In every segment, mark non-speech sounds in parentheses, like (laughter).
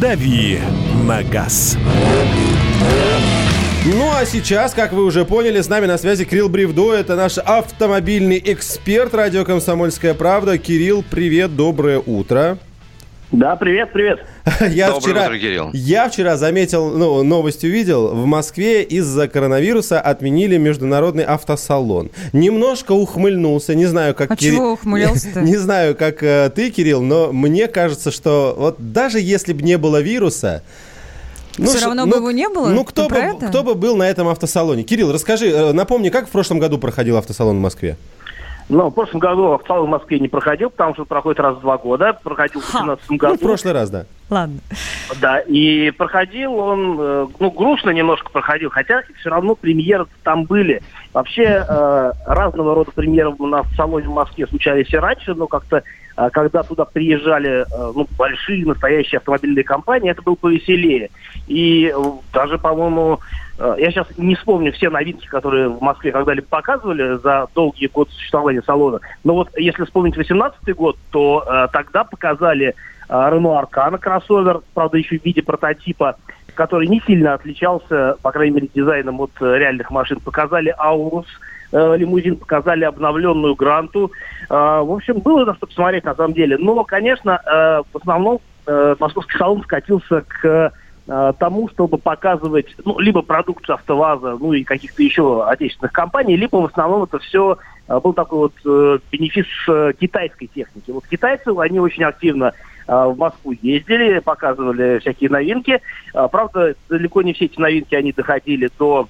«Дави на газ». Ну а сейчас, как вы уже поняли, с нами на связи Кирилл Бревдо. Это наш автомобильный эксперт радио «Комсомольская правда». Кирилл, привет, доброе утро. Да, привет, привет. (laughs) Я Доброе вчера, утро, Кирилл. Я вчера заметил, ну, новость увидел. В Москве из-за коронавируса отменили международный автосалон. Немножко ухмыльнулся, не знаю, как... А Кир... чего ухмылялся (laughs) Не знаю, как э, ты, Кирилл, но мне кажется, что вот даже если бы не было вируса, ну, Все равно ну, бы его не было? Ну, кто бы, кто бы был на этом автосалоне? Кирилл, расскажи, э, напомни, как в прошлом году проходил автосалон в Москве? Ну, в прошлом году автосалон в Москве не проходил, потому что проходит раз в два года. Проходил в 2017 году. Ну, в прошлый раз, да. Ладно. Да, и проходил он, э, ну, грустно немножко проходил, хотя все равно премьеры там были. Вообще, э, разного рода премьеры у нас в салоне в Москве случались и раньше, но как-то, э, когда туда приезжали э, ну, большие настоящие автомобильные компании, это было повеселее. И э, даже, по-моему, я сейчас не вспомню все новинки, которые в Москве когда-либо показывали за долгие годы существования салона. Но вот если вспомнить 2018 год, то э, тогда показали Рено Аркана кроссовер, правда, еще в виде прототипа, который не сильно отличался, по крайней мере, дизайном от э, реальных машин. Показали Аурус, э, лимузин, показали обновленную Гранту. Э, в общем, было на что посмотреть на самом деле. Но, конечно, э, в основном э, московский салон скатился к э, тому, чтобы показывать ну, либо продукцию АвтоВАЗа, ну и каких-то еще отечественных компаний, либо в основном это все э, был такой вот э, бенефис э, китайской техники. Вот китайцы, они очень активно а, в Москву ездили, показывали всякие новинки. А, правда, далеко не все эти новинки они доходили до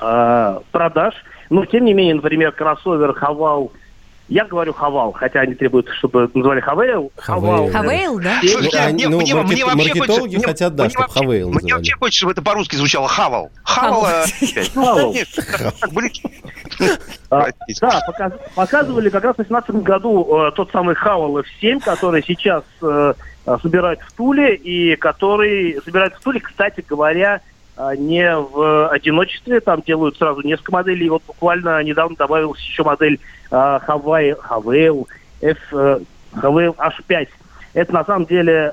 э, продаж. Но, тем не менее, например, кроссовер Хавал я говорю Хавал, хотя они требуют, чтобы называли Хавейл. Хавал, Хавейл, да? Слушайте, ну, мне, ну, мне, маркет, мне вообще маркетологи хочется, хотят, да, чтобы Хавейл Мне вообще хочется, чтобы это по-русски звучало Хавал. Хавал. Хавал. (laughs) (laughs) А, да, показывали как раз в 2018 году э, тот самый Хавал F7, который сейчас э, собирают в Туле, и который собирают в Туле, кстати говоря, э, не в одиночестве, там делают сразу несколько моделей. И вот буквально недавно добавилась еще модель Hawaii, Havail F, Havail H5. Это на самом деле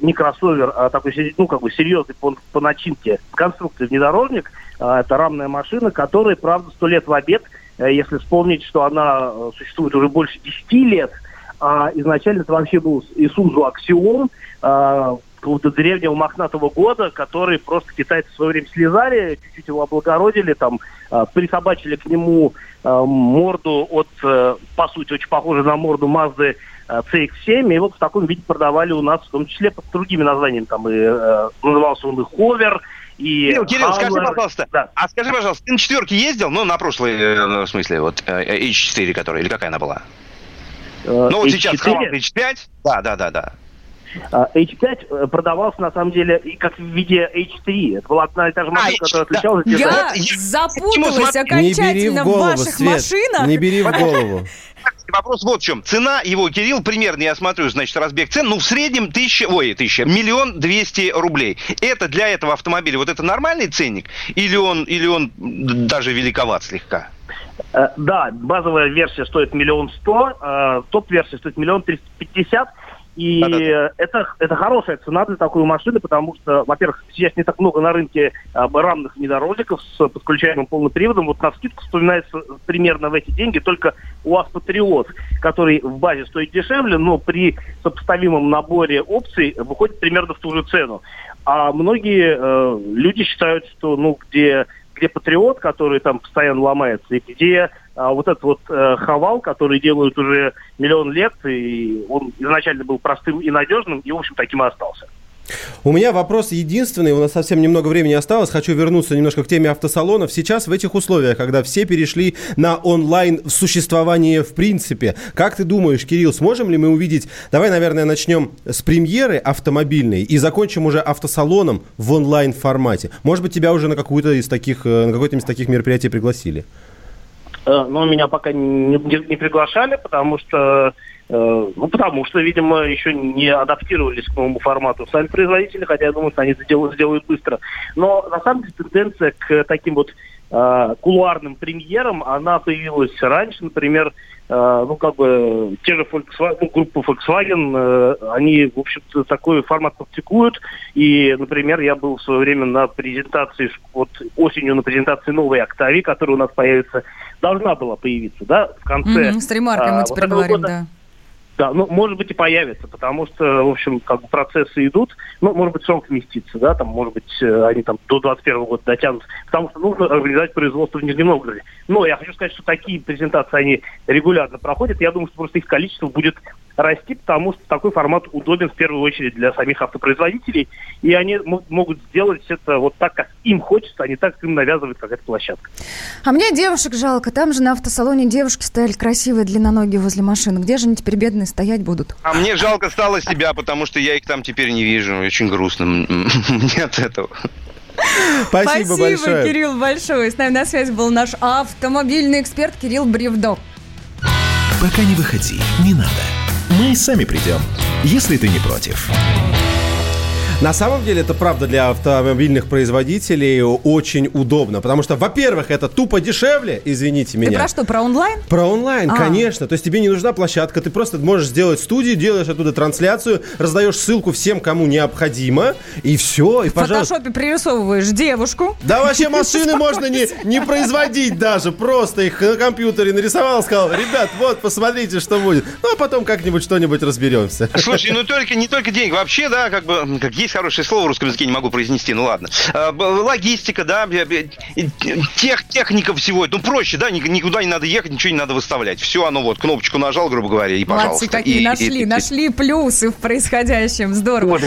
не кроссовер, а такой ну, как бы серьезный по, по начинке конструкции внедорожник. это рамная машина, которая, правда, сто лет в обед – Э, если вспомнить, что она э, существует уже больше 10 лет, а изначально это вообще был Исузу Аксион, а, какого-то древнего мохнатого года, который просто китайцы в свое время слезали, чуть-чуть его облагородили, там, а, присобачили к нему морду от, э, по сути, очень похожей на морду Mazda CX-7, и вот в таком виде продавали у нас, в том числе под другими названиями, там и назывался он и Ховер, и Кирилл, Кирилл, скажи, пожалуйста, да. а скажи, пожалуйста, ты на четверке ездил? Ну, на прошлой, э, ну, в смысле, вот э, H4, которая, или какая она была? Uh, ну, вот H4? сейчас H5? Да, да, да, да. H5 э, продавался на самом деле и как в виде H3. Это была одна и та же модель, а, которая отличалась. Да. Я запуталась окончательно в, голову, в ваших Свет, машинах. Не бери в голову. Вопрос вот в чем. Цена его, Кирилл, примерно, я смотрю, значит, разбег цен, ну, в среднем тысяча, ой, тысяча, миллион двести рублей. Это для этого автомобиля, вот это нормальный ценник? Или он, или он даже великоват слегка? Э, да, базовая версия стоит миллион сто, э, топ-версия стоит миллион триста пятьдесят. И Да-да-да. это, это хорошая цена для такой машины, потому что, во-первых, сейчас не так много на рынке а, рамных внедорожников с подключаемым полным приводом. Вот на скидку вспоминается примерно в эти деньги только УАЗ Патриот, который в базе стоит дешевле, но при сопоставимом наборе опций выходит примерно в ту же цену. А многие э, люди считают, что ну где где Патриот, который там постоянно ломается, и где а, вот этот вот э, Хавал, который делают уже миллион лет, и он изначально был простым и надежным, и, в общем, таким и остался. У меня вопрос единственный, у нас совсем немного времени осталось, хочу вернуться немножко к теме автосалонов. Сейчас в этих условиях, когда все перешли на онлайн существование в принципе, как ты думаешь, Кирилл, сможем ли мы увидеть, давай, наверное, начнем с премьеры автомобильной и закончим уже автосалоном в онлайн формате. Может быть, тебя уже на какую-то из таких, э, на какое-то из таких мероприятий пригласили? Э, но меня пока не, не, не приглашали, потому что ну, потому что, видимо, еще не адаптировались к новому формату сами производители, хотя я думаю, что они это сделают, сделают быстро. Но на самом деле тенденция к таким вот э, кулуарным премьерам, она появилась раньше, например, э, ну, как бы, те же Volkswagen, ну, группа Volkswagen, э, они, в общем-то, такой формат практикуют, и, например, я был в свое время на презентации, вот осенью на презентации новой Octavia, которая у нас появится, должна была появиться, да, в конце. Mm-hmm, с ремаркой мы теперь вот говорим, года. да. Да, ну, может быть, и появится, потому что, в общем, как бы процессы идут. Ну, может быть, срок вместится, да, там, может быть, э, они там до 21 года дотянут, потому что нужно организовать производство в Нижнем Новгороде. Но я хочу сказать, что такие презентации, они регулярно проходят. Я думаю, что просто их количество будет расти, потому что такой формат удобен в первую очередь для самих автопроизводителей, и они могут сделать это вот так, как им хочется, а не так, как им навязывает какая-то площадка. А мне девушек жалко. Там же на автосалоне девушки стояли красивые, длинноногие возле машины. Где же они теперь бедные стоять будут? А мне жалко стало себя, потому что я их там теперь не вижу. Очень грустно мне от этого. Спасибо, Спасибо большое. Кирилл, большое. С нами на связи был наш автомобильный эксперт Кирилл Бревдо. Пока не выходи, не надо. Мы сами придем, если ты не против. На самом деле это правда для автомобильных производителей очень удобно, потому что, во-первых, это тупо дешевле, извините меня. Ты про что, про онлайн? Про онлайн, а. конечно. То есть тебе не нужна площадка, ты просто можешь сделать студию, делаешь оттуда трансляцию, раздаешь ссылку всем, кому необходимо, и все, и В пожалуйста. фотошопе пририсовываешь девушку. Да вообще машины можно не, не производить даже, просто их на компьютере нарисовал, сказал, ребят, вот, посмотрите, что будет. Ну, а потом как-нибудь что-нибудь разберемся. Слушай, ну только не только деньги, вообще, да, как бы, как есть хорошее слово в русском языке, не могу произнести, ну ладно. А, логистика, да, тех, техника всего, ну проще, да, никуда не надо ехать, ничего не надо выставлять. Все, оно вот, кнопочку нажал, грубо говоря, и пожалуйста. Молодцы какие, и, нашли, и, нашли и, плюсы в происходящем, здорово.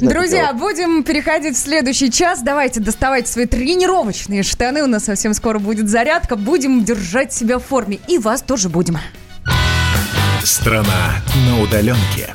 Друзья, будем переходить в следующий час, давайте доставайте свои тренировочные штаны, у нас совсем скоро будет зарядка, будем держать себя в форме, и вас тоже будем. Страна на удаленке.